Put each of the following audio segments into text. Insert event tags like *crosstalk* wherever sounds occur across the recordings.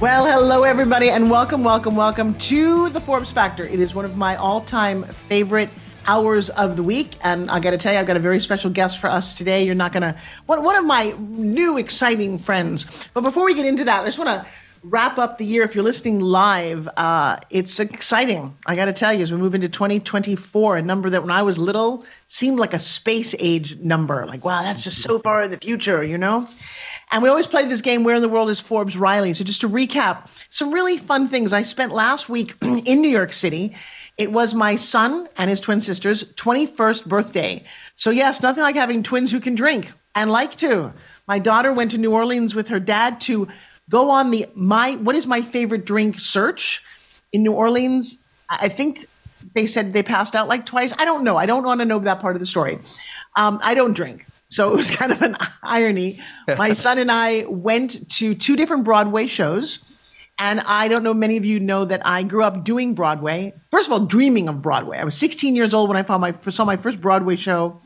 Well, hello, everybody, and welcome, welcome, welcome to the Forbes Factor. It is one of my all time favorite hours of the week. And I got to tell you, I've got a very special guest for us today. You're not going to, one, one of my new exciting friends. But before we get into that, I just want to wrap up the year. If you're listening live, uh, it's exciting. I got to tell you, as we move into 2024, a number that when I was little seemed like a space age number. Like, wow, that's just so far in the future, you know? And we always play this game, Where in the World is Forbes Riley? So just to recap, some really fun things. I spent last week *clears throat* in New York City. It was my son and his twin sister's 21st birthday. So, yes, nothing like having twins who can drink and like to. My daughter went to New Orleans with her dad to go on the my what is my favorite drink search in New Orleans. I think they said they passed out like twice. I don't know. I don't want to know that part of the story. Um, I don't drink. So it was *laughs* kind of an irony. *laughs* My son and I went to two different Broadway shows. And I don't know, many of you know that I grew up doing Broadway. First of all, dreaming of Broadway. I was 16 years old when I found my, saw my first Broadway show.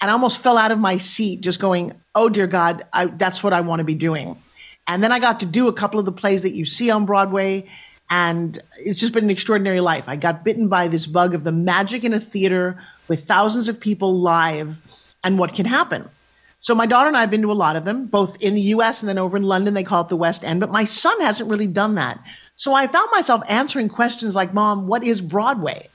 And I almost fell out of my seat just going, oh, dear God, I, that's what I want to be doing. And then I got to do a couple of the plays that you see on Broadway. And it's just been an extraordinary life. I got bitten by this bug of the magic in a theater with thousands of people live and what can happen. So my daughter and I have been to a lot of them, both in the US and then over in London. They call it the West End. But my son hasn't really done that. So I found myself answering questions like, Mom, what is Broadway?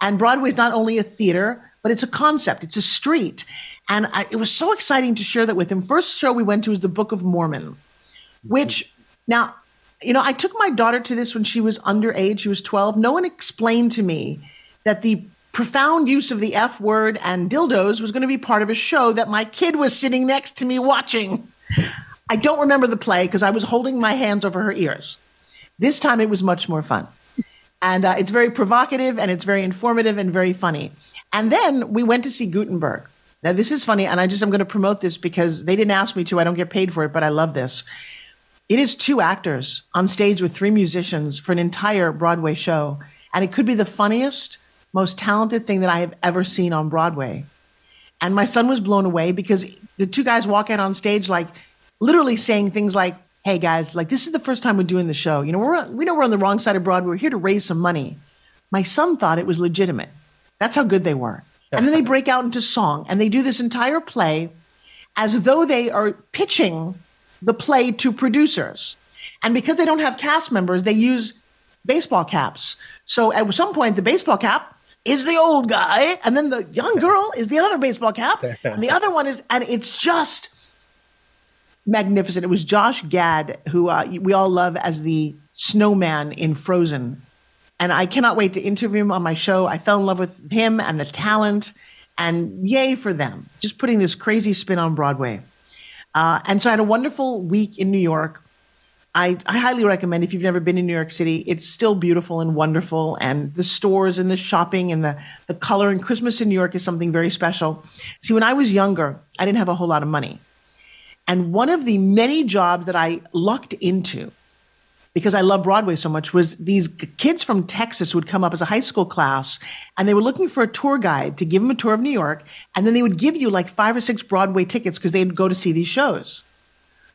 And Broadway is not only a theater, but it's a concept, it's a street. And I, it was so exciting to share that with him. First show we went to was the Book of Mormon mm-hmm. which now, you know, I took my daughter to this when she was underage, she was 12. No one explained to me that the profound use of the F word and dildos was going to be part of a show that my kid was sitting next to me watching. I don't remember the play because I was holding my hands over her ears. This time it was much more fun. And uh, it's very provocative and it's very informative and very funny. And then we went to see Gutenberg. Now, this is funny, and I just, I'm going to promote this because they didn't ask me to. I don't get paid for it, but I love this. It is two actors on stage with three musicians for an entire Broadway show. And it could be the funniest, most talented thing that I have ever seen on Broadway. And my son was blown away because the two guys walk out on stage, like literally saying things like, Hey guys, like this is the first time we're doing the show. You know, we're, we know we're on the wrong side of Broadway. We're here to raise some money. My son thought it was legitimate. That's how good they were. And then they break out into song and they do this entire play as though they are pitching the play to producers. And because they don't have cast members, they use baseball caps. So at some point, the baseball cap is the old guy, and then the young girl is the other baseball cap, *laughs* and the other one is, and it's just magnificent. It was Josh Gad, who uh, we all love as the snowman in Frozen. And I cannot wait to interview him on my show. I fell in love with him and the talent, and yay for them. Just putting this crazy spin on Broadway. Uh, and so I had a wonderful week in New York. I, I, highly recommend if you've never been in New York City, it's still beautiful and wonderful. And the stores and the shopping and the, the color and Christmas in New York is something very special. See, when I was younger, I didn't have a whole lot of money. And one of the many jobs that I lucked into because I love Broadway so much was these kids from Texas would come up as a high school class and they were looking for a tour guide to give them a tour of New York. And then they would give you like five or six Broadway tickets because they'd go to see these shows.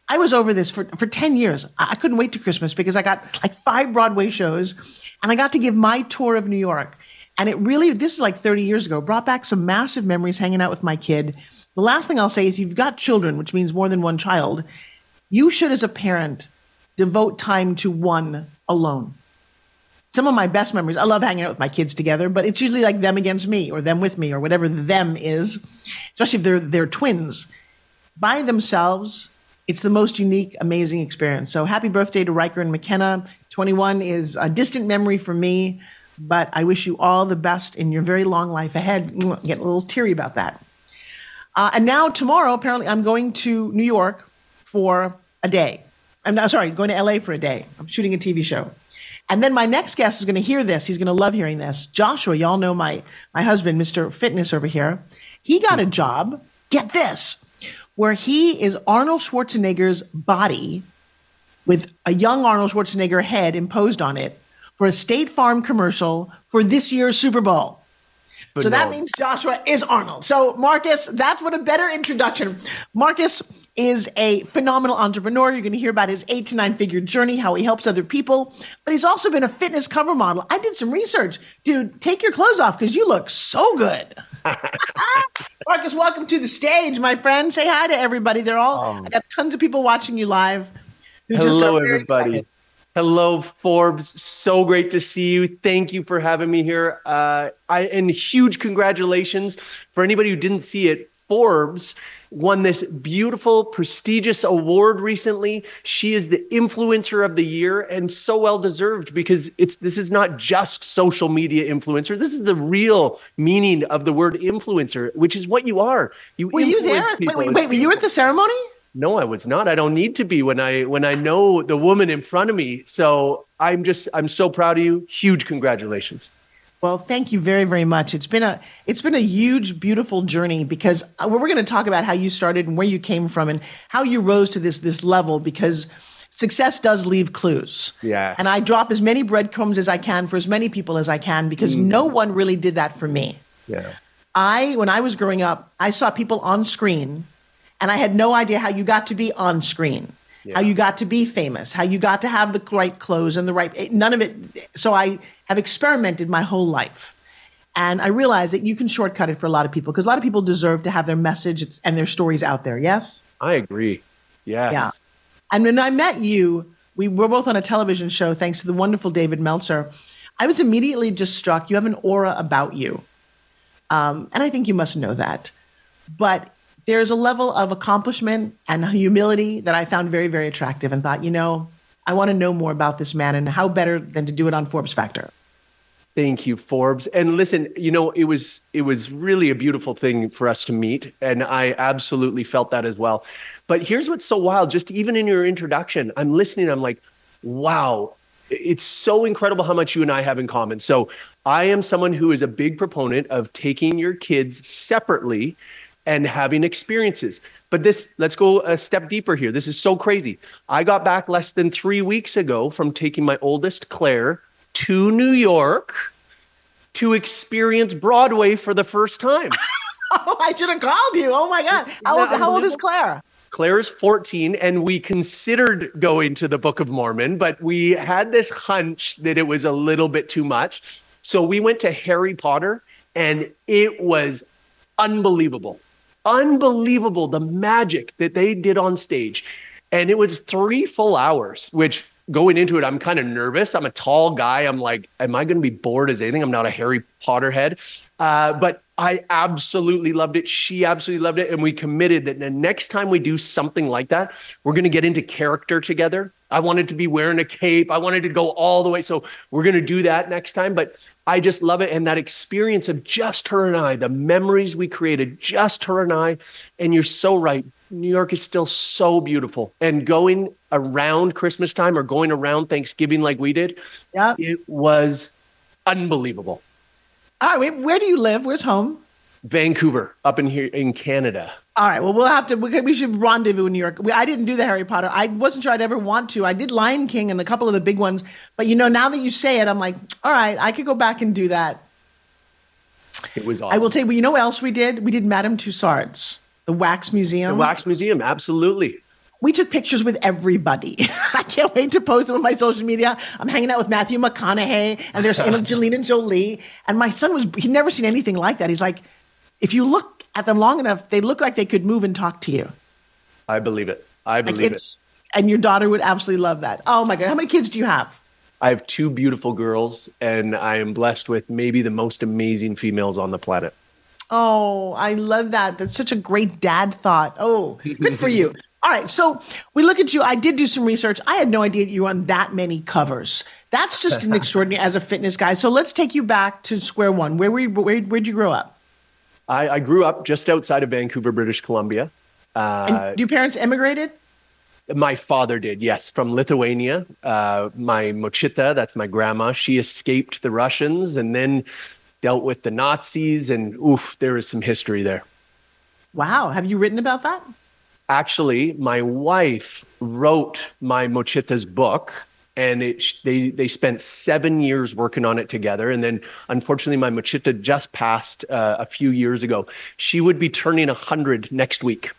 I was over this for, for 10 years. I couldn't wait to Christmas because I got like five Broadway shows and I got to give my tour of New York. And it really, this is like 30 years ago, brought back some massive memories hanging out with my kid. The last thing I'll say is you've got children, which means more than one child. You should, as a parent, devote time to one alone. Some of my best memories, I love hanging out with my kids together, but it's usually like them against me or them with me or whatever them is, especially if they're, they're twins. By themselves, it's the most unique, amazing experience. So happy birthday to Riker and McKenna. 21 is a distant memory for me, but I wish you all the best in your very long life ahead. Get a little teary about that. Uh, and now, tomorrow, apparently, I'm going to New York for a day. I'm not sorry, going to LA for a day. I'm shooting a TV show. And then my next guest is going to hear this. He's going to love hearing this. Joshua, y'all know my my husband, Mr. Fitness over here. He got a job. Get this, where he is Arnold Schwarzenegger's body with a young Arnold Schwarzenegger head imposed on it for a State Farm commercial for this year's Super Bowl. So that means Joshua is Arnold. So Markus, that's what a better introduction. Markus is a phenomenal entrepreneur. You're going to hear about his eight to nine figure journey, how he helps other people, but he's also been a fitness cover model. I did some research. Dude, take your clothes off because you look so good. *laughs* Markus, welcome to the stage, my friend. Say hi to everybody. They're all, um, I got tons of people watching you live. Hello, everybody. Excited. Hello, Forbes. So great to see you. Thank you for having me here. Uh, I and huge congratulations for anybody who didn't see it. Forbes won this beautiful, prestigious award recently. She is the influencer of the year, and so well deserved because it's this is not just social media influencer. This is the real meaning of the word influencer, which is what you are. You were you there? Wait, wait, wait. Were you at the ceremony? No, I was not. I don't need to be when I when I know the woman in front of me. So I'm just I'm so proud of you. Huge congratulations. Well, thank you very very much. It's been a it's been a huge beautiful journey because we're going to talk about how you started and where you came from and how you rose to this this level because success does leave clues. Yeah. And I drop as many breadcrumbs as I can for as many people as I can because mm. no one really did that for me. Yeah. I when I was growing up, I saw people on screen and I had no idea how you got to be on screen, yeah. how you got to be famous, how you got to have the right clothes and the right, none of it. So I have experimented my whole life. And I realized that you can shortcut it for a lot of people because a lot of people deserve to have their message and their stories out there. Yes? I agree. Yes. Yeah. And when I met you, we were both on a television show thanks to the wonderful David Meltzer. I was immediately just struck. You have an aura about you. Um, and I think you must know that. But there's a level of accomplishment and humility that I found very, very attractive and thought, you know, I want to know more about this man and how better than to do it on Forbes Factor. Thank you, Forbes. And listen, you know, it was it was really a beautiful thing for us to meet, and I absolutely felt that as well. But here's what's so wild: just even in your introduction, I'm listening. I'm like, wow, it's so incredible how much you and I have in common. So I am someone who is a big proponent of taking your kids separately and having experiences. But this, let's go a step deeper here. This is so crazy. I got back less than three weeks ago from taking my oldest, Claire, to New York to experience Broadway for the first time. oh, *laughs* I should have called you. Oh my God. How, old, how old is Claire? Claire is 14, and we considered going to the Book of Mormon, but we had this hunch that it was a little bit too much. So we went to Harry Potter, and it was unbelievable unbelievable the magic that they did on stage. And it was three full hours, which going into it, I'm kind of nervous. I'm a tall guy. I'm like, am I going to be bored as anything? I'm not a Harry Potter head. Uh, but I absolutely loved it. She absolutely loved it. And we committed that the next time we do something like that, we're going to get into character together. I wanted to be wearing a cape. I wanted to go all the way. So we're going to do that next time. But I just love it. And that experience of just her and I, the memories we created, just her and I. And you're so right. New York is still so beautiful. And going around Christmas time or going around Thanksgiving like we did, yeah. it was unbelievable. All right. Where do you live? Where's home? Vancouver, up in here in Canada. All right. Well, we'll have to. We should rendezvous in New York. I didn't do the Harry Potter. I wasn't sure I'd ever want to. I did Lion King and a couple of the big ones, but you know, now that you say it, I'm like, all right, I could go back and do that. It was awesome. I will tell you. Well, you know what else we did? We did Madame Tussauds, the Wax Museum. The Wax Museum, absolutely. We took pictures with everybody. *laughs* I can't wait to post them on my social media. I'm hanging out with Matthew McConaughey, and there's *laughs* Angelina Jolie. And my son was, he'd never seen anything like that. He's like, if you look at them long enough, they look like they could move and talk to you. I believe it. I believe like it. And your daughter would absolutely love that. Oh my God. How many kids do you have? I have two beautiful girls, and I am blessed with maybe the most amazing females on the planet. Oh, I love that. That's such a great dad thought. Oh, good for you. *laughs* All right, so we look at you. I did do some research. I had no idea that you were on that many covers. That's just an *laughs* extraordinary as a fitness guy. So let's take you back to square one. Where were you, where, where'd you grow up? I, I grew up just outside of Vancouver, British Columbia. Uh, and your parents immigrated? My father did, yes, from Lithuania. Uh, my mochita, that's my grandma, she escaped the Russians and then dealt with the Nazis. And oof, there is some history there. Wow. Have you written about that? Actually, my wife wrote my mochita's book and it they they spent seven years working on it together and then unfortunately my mochita just passed uh, a few years ago she would be turning 100 next week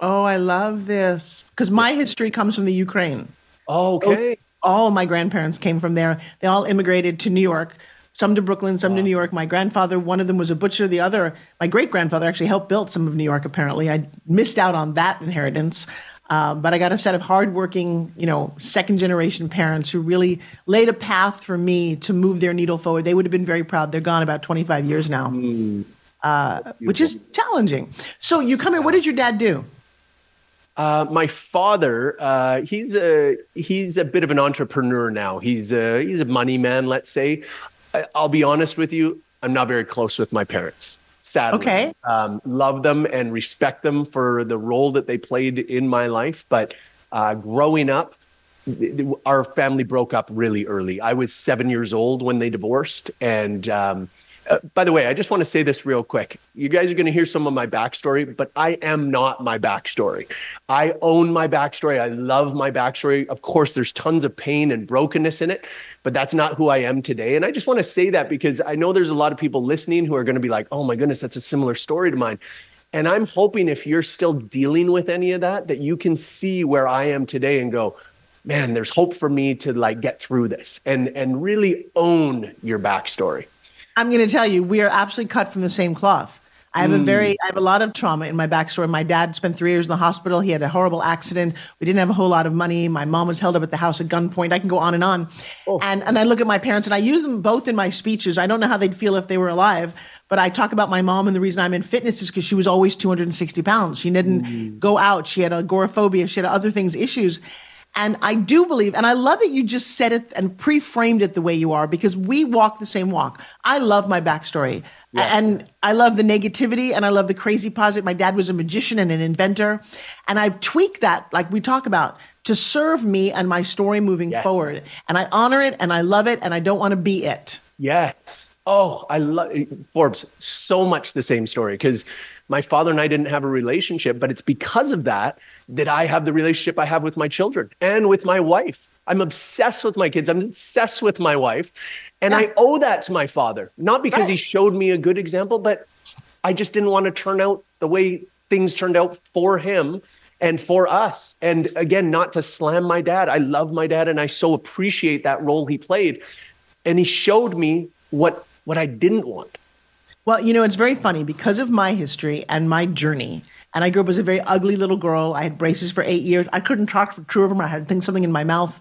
oh i love this because my history comes from the ukraine okay all my grandparents came from there they all immigrated to new york some to brooklyn some wow. to new york my grandfather one of them was a butcher the other my great grandfather actually helped build some of new york apparently i missed out on that inheritance um, but I got a set of hardworking, you know, second generation parents who really laid a path for me to move their needle forward. They would have been very proud. They're gone about 25 years now, mm. uh, which is challenging. So you come here. What did your dad do? Uh, my father, uh, he's a he's a bit of an entrepreneur now. He's a he's a money man, let's say. I, I'll be honest with you. I'm not very close with my parents sadly. Okay. Um, love them and respect them for the role that they played in my life. But uh, growing up, our family broke up really early. I was seven years old when they divorced. And um, uh, by the way, I just want to say this real quick. You guys are going to hear some of my backstory, but I am not my backstory. I own my backstory. I love my backstory. Of course, there's tons of pain and brokenness in it, but that's not who I am today. And I just want to say that because I know there's a lot of people listening who are going to be like, oh my goodness, that's a similar story to mine. And I'm hoping if you're still dealing with any of that, that you can see where I am today and go, man, there's hope for me to like get through this and and really own your backstory. I'm going to tell you, we are absolutely cut from the same cloth. I have mm. a very, I have a lot of trauma in my backstory. My dad spent three years in the hospital. He had a horrible accident. We didn't have a whole lot of money. My mom was held up at the house at gunpoint. I can go on and on. Oh. And and I look at my parents and I use them both in my speeches. I don't know how they'd feel if they were alive, but I talk about my mom and the reason I'm in fitness is because she was always 260 pounds. She didn't mm. go out. She had agoraphobia. She had other things, issues. And I do believe, and I love that you just said it and pre framed it the way you are because we walk the same walk. I love my backstory. Yes. And I love the negativity and I love the crazy positive. My dad was a magician and an inventor. And I've tweaked that, like we talk about, to serve me and my story moving yes. forward. And I honor it and I love it and I don't want to be it. Yes. Oh, I love Forbes. So much the same story because my father and I didn't have a relationship, but it's because of that that I have the relationship I have with my children and with my wife. I'm obsessed with my kids. I'm obsessed with my wife. And yeah. I owe that to my father, not because right. he showed me a good example, but I just didn't want to turn out the way things turned out for him and for us. And again, not to slam my dad. I love my dad and I so appreciate that role he played. And he showed me what what I didn't want. Well, you know, it's very funny because of my history and my journey. And I grew up as a very ugly little girl. I had braces for eight years. I couldn't talk for two of them. I had things something in my mouth.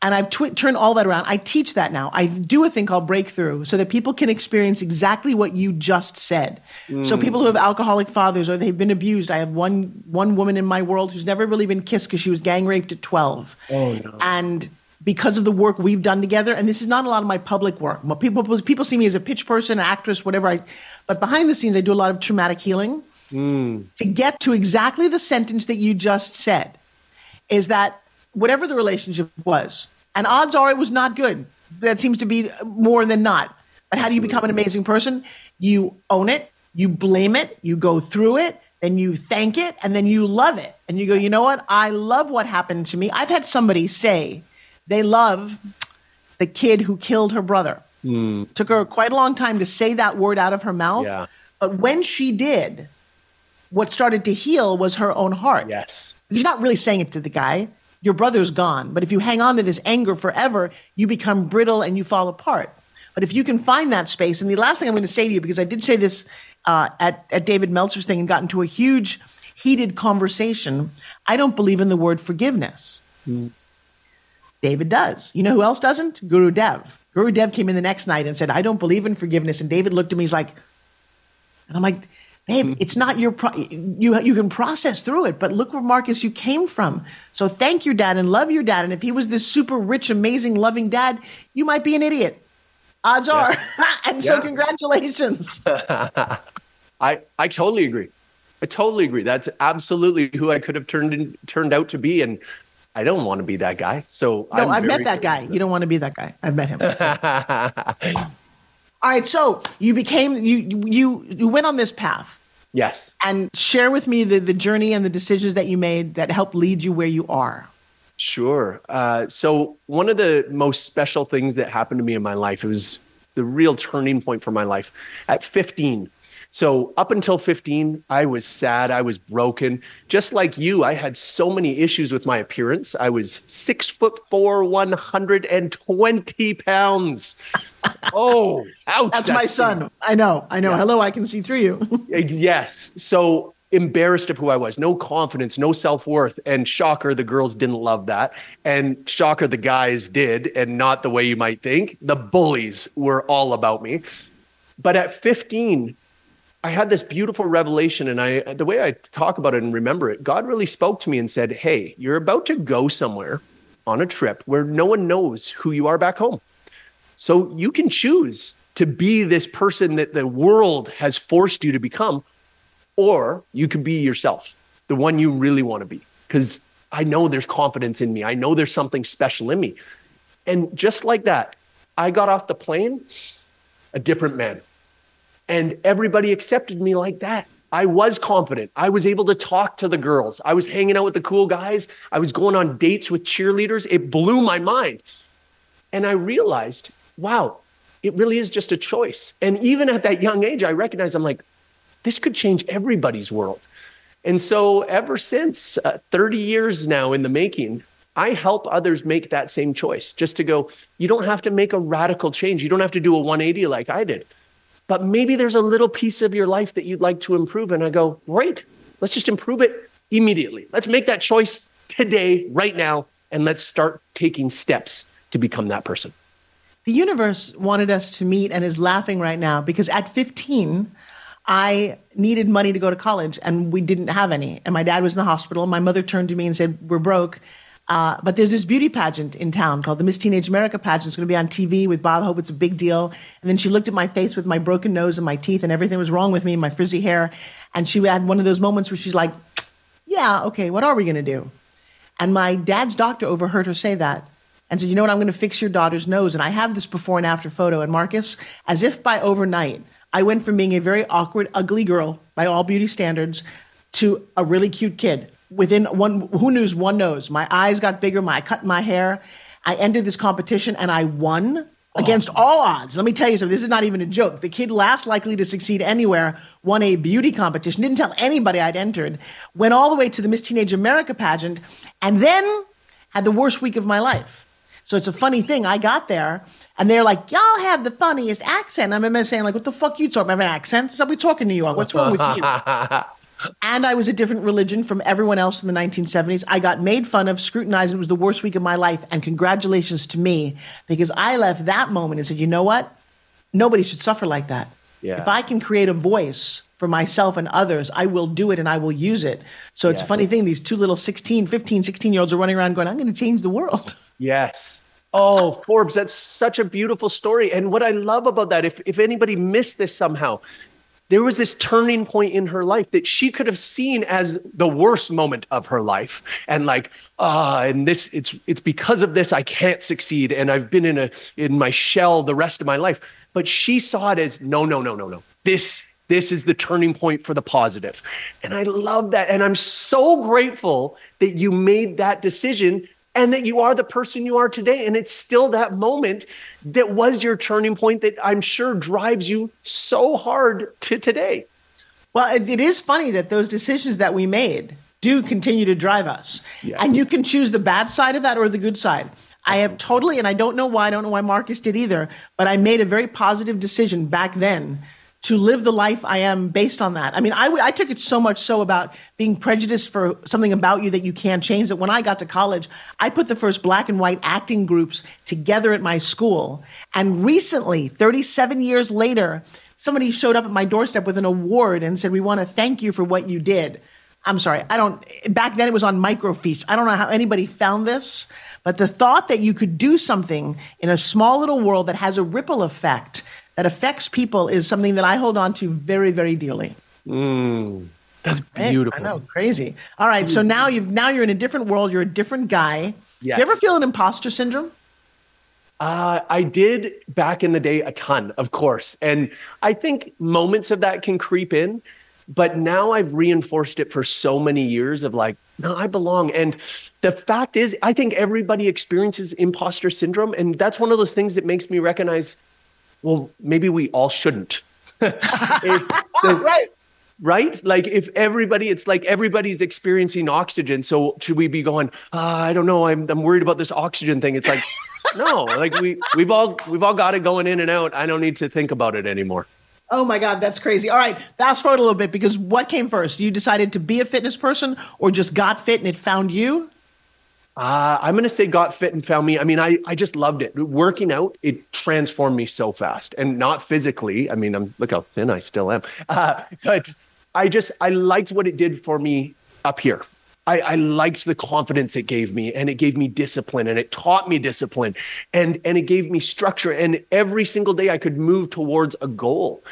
And I've tw- turned all that around. I teach that now. I do a thing called breakthrough so that people can experience exactly what you just said. Mm. So people who have alcoholic fathers or they've been abused. I have one one woman in my world who's never really been kissed because she was gang raped at 12. Oh, no. And because of the work we've done together. And this is not a lot of my public work. People people see me as a pitch person, an actress, whatever. I, but behind the scenes, I do a lot of traumatic healing. Mm. To get to exactly the sentence that you just said, is that whatever the relationship was, and odds are it was not good. That seems to be more than not. But how do you become an amazing person? You own it, you blame it, you go through it, then you thank it, and then you love it. And you go, you know what? I love what happened to me. I've had somebody say, they love the kid who killed her brother. Mm. Took her quite a long time to say that word out of her mouth. Yeah. But when she did, what started to heal was her own heart. Yes. You're not really saying it to the guy. Your brother's gone. But if you hang on to this anger forever, you become brittle and you fall apart. But if you can find that space, and the last thing I'm going to say to you, because I did say this uh, at, at David Meltzer's thing and got into a huge, heated conversation, I don't believe in the word forgiveness. Mm. David does. You know who else doesn't? Guru Dev. Guru Dev came in the next night and said, I don't believe in forgiveness. And David looked at me, he's like, and I'm like, babe, mm-hmm. it's not your, pro- you, you can process through it, but look where Markus you came from. So thank your dad and love your dad. And if he was this super rich, amazing, loving dad, you might be an idiot. Odds yeah. are. *laughs* and yeah. so congratulations. *laughs* I, I totally agree. I totally agree. That's absolutely who I could have turned in, turned out to be, and I don't want to be that guy. So no, i have met that guy. You don't want to be that guy. I've met him. *laughs* All right, so you became you you you went on this path. Yes. And share with me the the journey and the decisions that you made that helped lead you where you are. Sure. Uh, so one of the most special things that happened to me in my life, it was the real turning point for my life. At 15, so up until 15, I was sad. I was broken. Just like you, I had so many issues with my appearance. I was six foot four, 120 pounds. *laughs* Oh, ouch. That's, that's my son. I know. I know. Yeah. Hello, I can see through you. *laughs* Uh, yes. So embarrassed of who I was, no confidence, no self worth. And shocker, the girls didn't love that. And shocker, the guys did, and not the way you might think. The bullies were all about me. But at 15, I had this beautiful revelation, and I the way I talk about it and remember it, God really spoke to me and said, Hey, you're about to go somewhere on a trip where no one knows who you are back home. So you can choose to be this person that the world has forced you to become, or you can be yourself, the one you really want to be. Because I know there's confidence in me. I know there's something special in me. And just like that, I got off the plane a different man. And everybody accepted me like that. I was confident. I was able to talk to the girls. I was hanging out with the cool guys. I was going on dates with cheerleaders. It blew my mind. And I realized, wow, it really is just a choice. And even at that young age, I recognized I'm like, this could change everybody's world. And so, ever since uh, 30 years now in the making, I help others make that same choice just to go, you don't have to make a radical change. You don't have to do a 180 like I did but maybe there's a little piece of your life that you'd like to improve. And I go, great, let's just improve it immediately. Let's make that choice today, right now, and let's start taking steps to become that person. The universe wanted us to meet and is laughing right now because at 15, I needed money to go to college and we didn't have any. And my dad was in the hospital. My mother turned to me and said, We're broke. Uh, but there's this beauty pageant in town called the Miss Teenage America pageant. It's going to be on TV with Bob Hope. It's a big deal. And then she looked at my face with my broken nose and my teeth and everything was wrong with me my frizzy hair. And she had one of those moments where she's like, Yeah, okay, what are we going to do? And my dad's doctor overheard her say that and said, You know what? I'm going to fix your daughter's nose. And I have this before and after photo. And Markus, as if by overnight, I went from being a very awkward, ugly girl by all beauty standards to a really cute kid within one who knows one knows my eyes got bigger my I cut my hair i ended this competition and i won oh. against all odds let me tell you something this is not even a joke the kid last likely to succeed anywhere won a beauty competition didn't tell anybody i'd entered went all the way to the miss teenage america pageant and then had the worst week of my life so it's a funny thing. I got there and they're like, y'all have the funniest accent. I remember saying, like, what the fuck you talking about? An accent? So we talk in New York. What's wrong with you? *laughs* and I was a different religion from everyone else in the 1970s. I got made fun of, scrutinized. It was the worst week of my life. And congratulations to me because I left that moment and said, you know what? Nobody should suffer like that. Yeah. If I can create a voice for myself and others, I will do it and I will use it. So it's yeah. a funny thing. These two little 16, 15, 16 year olds are running around going, I'm going to change the world. *laughs* Yes. Oh, Forbes, that's such a beautiful story. And what I love about that, if, if anybody missed this somehow, there was this turning point in her life that she could have seen as the worst moment of her life and like ah uh, and this it's it's because of this i can't succeed and i've been in a in my shell the rest of my life. But she saw it as no no no no no. This this is the turning point for the positive. And i love that. And i'm so grateful that you made that decision and that you are the person you are today. And it's still that moment that was your turning point that I'm sure drives you so hard to today. Well, it, it is funny that those decisions that we made do continue to drive us. Yes. And you can choose the bad side of that or the good side. I have totally, and I don't know why, I don't know why Markus did either, but I made a very positive decision back then to live the life I am based on that. I mean, I, I took it so much so about being prejudiced for something about you that you can't change that when I got to college, I put the first black and white acting groups together at my school. And recently, 37 years later, somebody showed up at my doorstep with an award and said, We want to thank you for what you did. I'm sorry, I don't, back then it was on microfiche. I don't know how anybody found this, but the thought that you could do something in a small little world that has a ripple effect that affects people is something that I hold on to very, very dearly. Mm. That's beautiful. I know, crazy. All right, so now you've now you're in a different world. You're a different guy. Yes. Do you ever feel an imposter syndrome? Uh, I did back in the day a ton, of course. And I think moments of that can creep in. But now I've reinforced it for so many years of like, no, I belong. And the fact is, I think everybody experiences imposter syndrome. And that's one of those things that makes me recognize, well, maybe we all shouldn't. *laughs* the, *laughs* right. Right? Like if everybody, it's like everybody's experiencing oxygen. So should we be going, uh, I don't know, I'm, I'm worried about this oxygen thing. It's like, *laughs* no, like we we've all we've all got it going in and out. I don't need to think about it anymore. Oh my God, that's crazy. All right, fast forward a little bit because what came first? You decided to be a fitness person or just got fit and it found you? Uh, I'm going to say got fit and found me. I mean, I, I just loved it. Working out, it transformed me so fast and not physically. I mean, I'm look how thin I still am. Uh, but I just, I liked what it did for me up here. I, I, liked the confidence it gave me and it gave me discipline and it taught me discipline and, and it gave me structure. And every single day I could move towards a goal.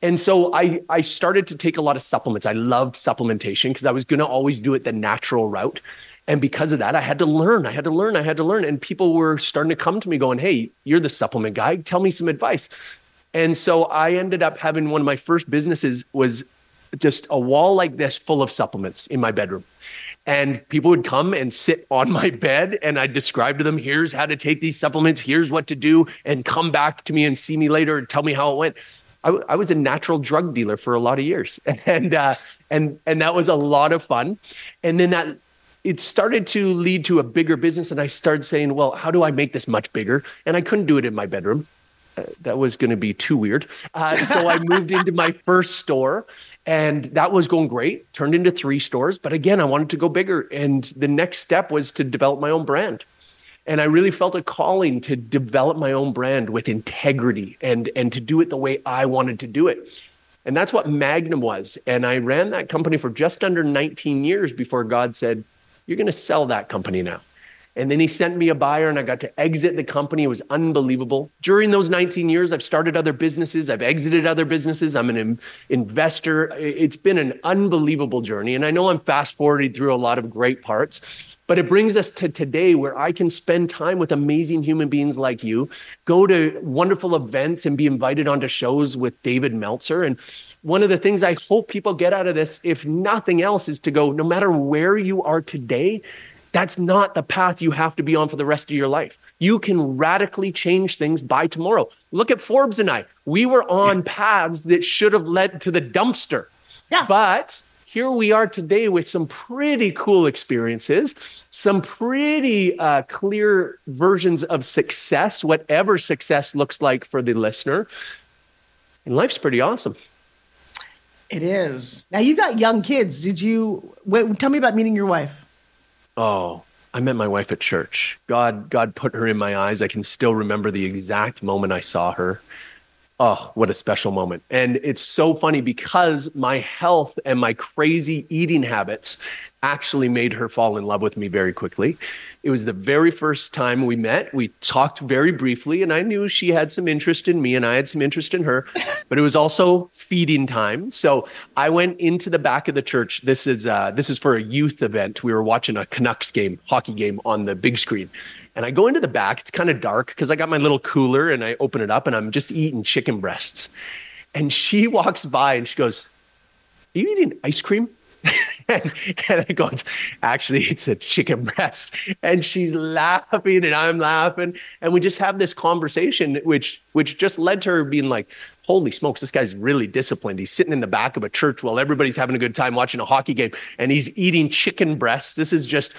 And so I, I started to take a lot of supplements. I loved supplementation because I was going to always do it the natural route. And because of that, I had to learn. I had to learn. I had to learn. And people were starting to come to me going, Hey, you're the supplement guy. Tell me some advice. And so I ended up having one of my first businesses was just a wall like this full of supplements in my bedroom and people would come and sit on my *laughs* bed and I'd describe to them, here's how to take these supplements, here's what to do, and come back to me and see me later and tell me how it went. I, w- I was a natural drug dealer for a lot of years. *laughs* And, uh, and, and that was a lot of fun. And then that, it started to lead to a bigger business. And I started saying, well, how do I make this much bigger? And I couldn't do it in my bedroom. Uh, that was going to be too weird. Uh, so I *laughs* moved into my first store and that was going great, turned into three stores. But again, I wanted to go bigger. And the next step was to develop my own brand. And I really felt a calling to develop my own brand with integrity and, and to do it the way I wanted to do it. And that's what Magnum was. And I ran that company for just under 19 years before God said, You're going to sell that company now. And then he sent me a buyer and I got to exit the company. It was unbelievable. During those 19 years, I've started other businesses, I've exited other businesses. I'm an investor. It's been an unbelievable journey. And I know I'm fast forwarding through a lot of great parts, but it brings us to today where I can spend time with amazing human beings like you, go to wonderful events and be invited onto shows with David Meltzer. And one of the things I hope people get out of this, if nothing else, is to go, no matter where you are today, that's not the path you have to be on for the rest of your life. You can radically change things by tomorrow. Look at Forbes and I. We were on yeah. paths that should have led to the dumpster. Yeah. But here we are today with some pretty cool experiences, some pretty uh, clear versions of success, whatever success looks like for the listener. And life's pretty awesome. It is. Now you got young kids. Did you wait, tell me about meeting your wife? Oh, I met my wife at church. God, God put her in my eyes. I can still remember the exact moment I saw her. Oh, what a special moment. And it's so funny because my health and my crazy eating habits actually made her fall in love with me very quickly. It was the very first time we met. We talked very briefly, and I knew she had some interest in me, and I had some interest in her. *laughs* But it was also feeding time, so I went into the back of the church. This is uh, this is for a youth event. We were watching a Canucks game, hockey game, on the big screen. And I go into the back. It's kind of dark because I got my little cooler, and I open it up, and I'm just eating chicken breasts. And she *laughs* walks by, and she goes, "Are you eating ice cream?" *laughs* and, and I go, actually, it's a chicken breast. And she's laughing and I'm laughing. And we just have this conversation, which which just led to her being like, holy smokes, this guy's really disciplined. He's sitting in the back of a church while everybody's having a good time watching a hockey game and he's eating chicken breasts. This is just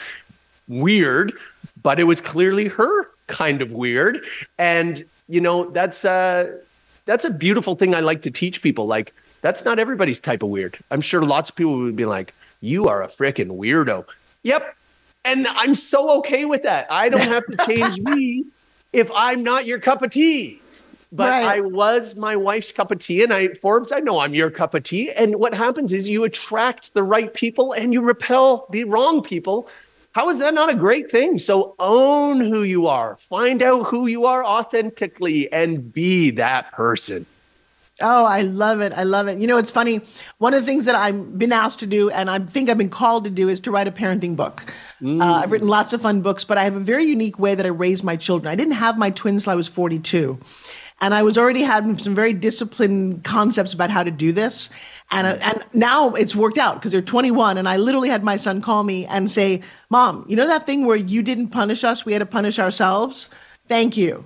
weird, but it was clearly her kind of weird. And, you know, that's a, that's a beautiful thing I like to teach people. Like, that's not everybody's type of weird. I'm sure lots of people would be like, you are a freaking weirdo. Yep. And I'm so okay with that. I don't have to *laughs* change me if I'm not your cup of tea. But right. I was my wife's cup of tea, and I Forbes, I know I'm your cup of tea. And what happens is you attract the right people and you repel the wrong people. How is that not a great thing? So own who you are, find out who you are authentically, and be that person. Oh, I love it. I love it. You know, it's funny. One of the things that I've been asked to do, and I think I've been called to do, is to write a parenting book. Mm. Uh, I've written lots of fun books, but I have a very unique way that I raise my children. I didn't have my twins till I was 42. And I was already having some very disciplined concepts about how to do this. And, uh, and now it's worked out because they're 21. And I literally had my son call me and say, Mom, you know that thing where you didn't punish us? We had to punish ourselves? Thank you.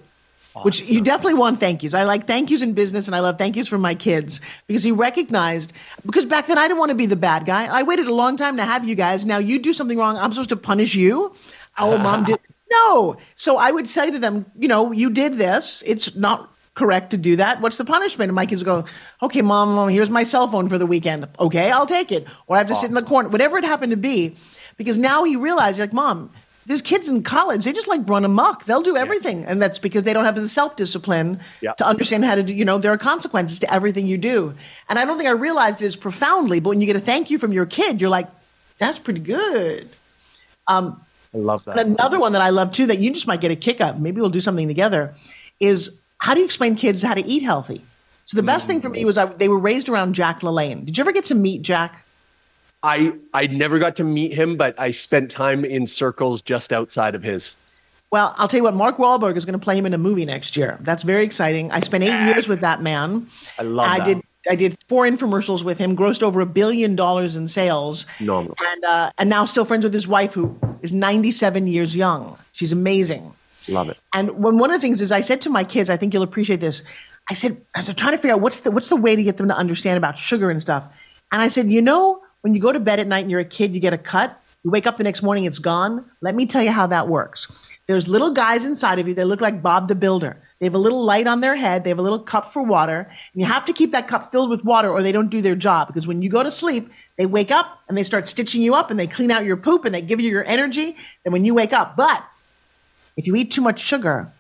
Awesome. Which you definitely want thank yous. I like thank yous in business and I love thank yous from my kids because he recognized, because back then I didn't want to be the bad guy. I waited a long time to have you guys. Now you do something wrong. I'm supposed to punish you. Oh, mom *laughs* did. No. So I would say to them, you know, you did this. It's not correct to do that. What's the punishment? And my kids go, okay, mom, mom, here's my cell phone for the weekend. Okay, I'll take it. Or I have to sit in the corner, whatever it happened to be. Because now he realized, like, mom, there's kids in college, they just like run amok. They'll do everything. Yeah. And that's because they don't have the self discipline yeah. to understand how to do, you know, there are consequences to everything you do. And I don't think I realized it as profoundly, but when you get a thank you from your kid, you're like, that's pretty good. Um, I love that. another one that I love too, that you just might get a kick up, maybe we'll do something together, is how do you explain kids how to eat healthy? So the best thing for me was I, they were raised around Jack LaLanne. Did you ever get to meet Jack? I I never got to meet him, but I spent time in circles just outside of his. Well, I'll tell you what, Mark Wahlberg is going to play him in a movie next year. That's very exciting. I spent eight yes. years with that man. I love I that. did I did four infomercials with him, grossed over a billion dollars in sales. Normal. And uh, and now still friends with his wife, who is 97 years young. She's amazing. Love it. And when one of the things is, I said to my kids, I think you'll appreciate this. I said, I was trying to figure out what's the what's the way to get them to understand about sugar and stuff. And I said, you know, when you go to bed at night and you're a kid, you get a cut. You wake up the next morning, it's gone. Let me tell you how that works. There's little guys inside of you. They look like Bob the Builder. They have a little light on their head. They have a little cup for water. And you have to keep that cup filled with water or they don't do their job. Because when you go to sleep, they wake up and they start stitching you up and they clean out your poop and they give you your energy. And when you wake up, but if you eat too much sugar,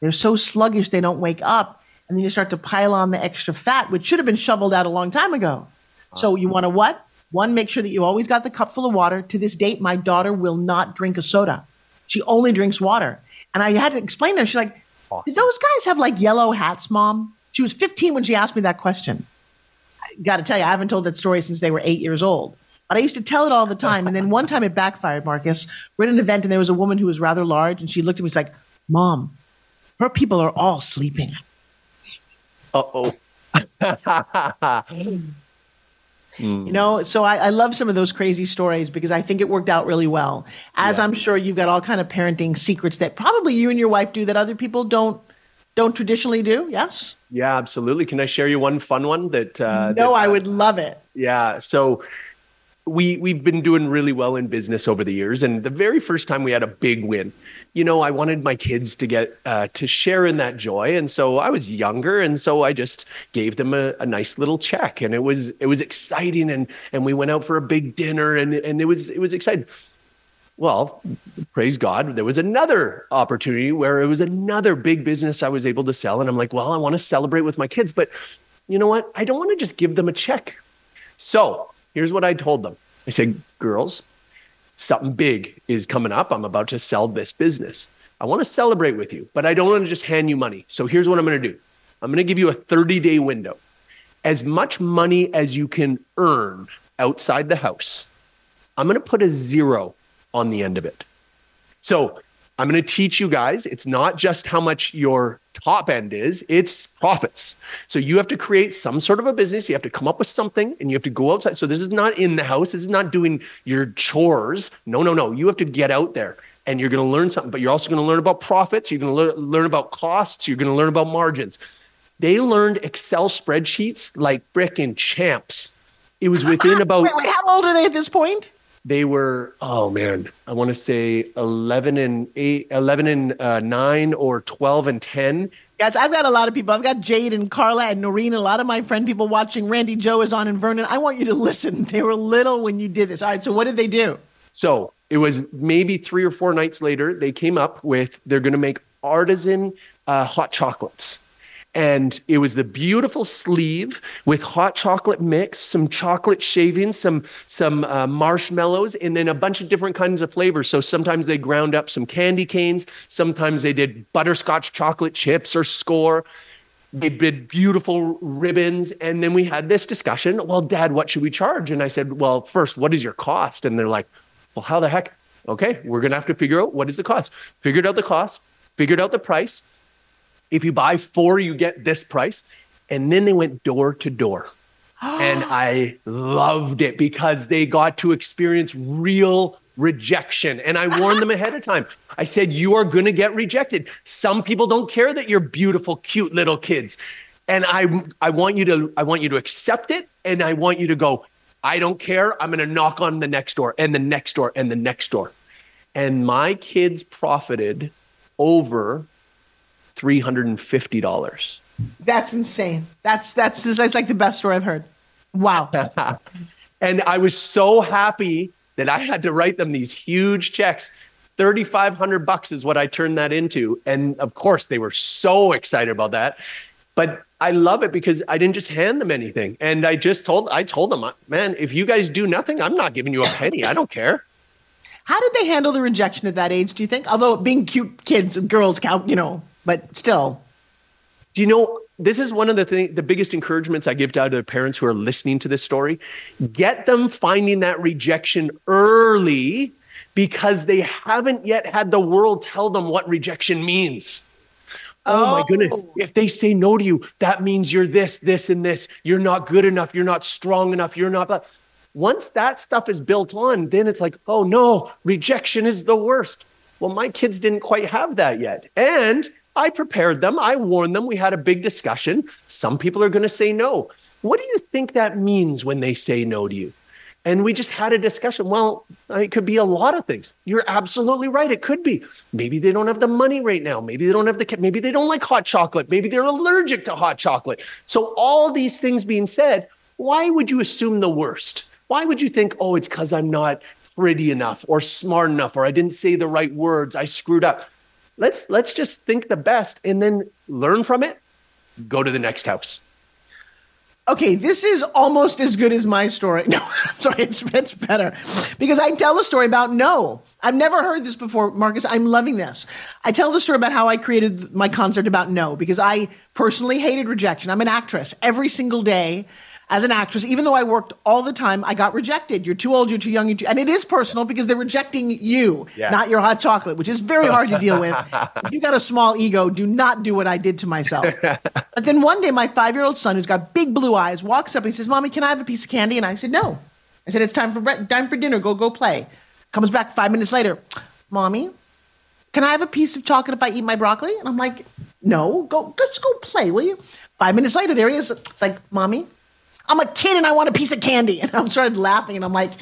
they're so sluggish they don't wake up. And then you start to pile on the extra fat, which should have been shoveled out a long time ago. So you want to what? One, make sure that you always got the cup full of water. To this date, my daughter will not drink a soda. She only drinks water. And I had to explain to her, she's like. Did those guys have like yellow hats, mom? She was 15 when she asked me that question. I got to tell you, I haven't told that story since they were eight years old. But I used to tell it all the time. And then one time it backfired, Markus. We're at an event and there was a woman who was rather large and she looked at me, she's like, Mom, her people are all sleeping. Uh oh. *laughs* You know, so I, I, love some of those crazy stories because I think it worked out really well. As yeah. I'm sure you've got all kind of parenting secrets that probably you and your wife do that other people don't don't traditionally do. Yes. Yeah, absolutely. Can I share you one fun one that? Uh, no, that, I would love it. Yeah. So we we've been doing really well in business over the years, and the very first time we had a big win you know, I wanted my kids to get uh, to share in that joy, and so I was younger, and so I just gave them a, a, nice little check, and it was it was exciting, and and we went out for a big dinner, and and it was it was exciting. Well, praise God, there was another opportunity where it was another big business I was able to sell, and I'm like, well, I want to celebrate with my kids, but you know what? I don't want to just give them a check. So here's what I told them. I said, girls, something big is coming up. I'm about to sell this business. I want to celebrate with you, but I don't want to just hand you money. So here's what I'm going to do I'm going to give you a 30 day window. As much money as you can earn outside the house, I'm going to put a zero on the end of it. So I'm going to teach you guys. It's not just how much your top end is, it's profits. So you have to create some sort of a business. You have to come up with something and you have to go outside. So this is not in the house. This is not doing your chores. No, no, no. You have to get out there and you're going to learn something, but you're also going to learn about profits. You're going to learn, learn about costs. You're going to learn about margins. They learned Excel spreadsheets like frickin' champs. It was within *gasps* about. wait, wait, how old are they at this point? They were oh man i want to say 11 and 8 11 and uh, 9 or 12 and 10 guys i've got a lot of people. I've got jade and carla and noreen a lot of my friend people watching. Randy joe is on and vernon. I want you to *laughs* listen. They were little when you did this. All right so what did they do? So it was maybe three or four nights later they came up with they're going to make artisan uh, hot chocolates and it was the beautiful sleeve with hot chocolate mix, some chocolate shavings, some some uh, marshmallows, and then a bunch of different kinds of flavors. So sometimes they ground up some candy canes, sometimes they did butterscotch chocolate chips or score. they did beautiful ribbons. And then we had this discussion. Well, dad, what should we charge? And I said, well, first, what is your cost? And they're like, well, how the heck? Okay, we're to have to figure out what is the cost. Figured out the cost, figured out the price. If you buy four, you get this price. And then they went door to door. *gasps* and I loved it because they got to experience real rejection. And I warned them ahead of time. I said, You are going to get rejected. Some people don't care that you're beautiful, cute little kids. And I, I want you to, I want you to accept it. And I want you to go, I don't care. I'm going to knock on the next door and the next door and the next door. And my kids profited over $350. That's insane. That's that's that's like the best story I've heard. Wow. *laughs* and I was so happy that I had to write them these huge checks. 3500 bucks is what I turned that into. And of course, they were so excited about that. But I love it because I didn't just hand them anything. And I just told I told them, "Man, if you guys do nothing, I'm not giving you a penny. I don't care." How did they handle the rejection at that age, do you think? Although being cute kids, girls count, you know, but still. Do you know this is one of the thing, the biggest encouragements I give to other parents who are listening to this story. Get them finding that rejection early because they haven't yet had the world tell them what rejection means. Oh, oh, my goodness. If they say no to you, that means you're this, this, and this. You're not good enough. You're not strong enough. You're not. Once that stuff is built on, then it's like, oh no, rejection is the worst. Well, my kids didn't quite have that yet. And I prepared them. I warned them. We had a big discussion. Some people are going to say no. What do you think that means when they say no to you? And we just had a discussion. Well, it could be a lot of things. You're absolutely right. It could be. Maybe they don't have the money right now. Maybe they don't have the, maybe they don't like hot chocolate. Maybe they're allergic to hot chocolate. So, all these things being said, why would you assume the worst? Why would you think, oh, it's because I'm not pretty enough or smart enough or I didn't say the right words? I screwed up let's let's just think the best and then learn from it go to the next house. Okay this is almost as good as my story. *laughs* No i'm sorry it's, it's better. Because i tell a story about no i've never heard this before Markus i'm loving this. I tell the story about how i created my concept about no because i personally hated rejection. I'm an actress. Every single day as an actress, even though I worked all the time, I got rejected. You're too old, you're too young, you're too, and it is personal because they're rejecting you, yeah. not your hot chocolate, which is very hard to deal with. *laughs* if you got a small ego, do not do what I did to myself. but then one day, my five year old son, who's got big blue eyes, walks up and he says, "Mommy, can I have a piece of candy?" And I said, "No." I said, "It's time for time for dinner. Go go play." Comes back five minutes later, "Mommy, can I have a piece of chocolate if I eat my broccoli?" And I'm like, "No, go just go play, will you?" Five minutes later, there he is. It's like, "Mommy." I'm a kid and I want a piece of candy. *laughs* And I'm started laughing and I'm like,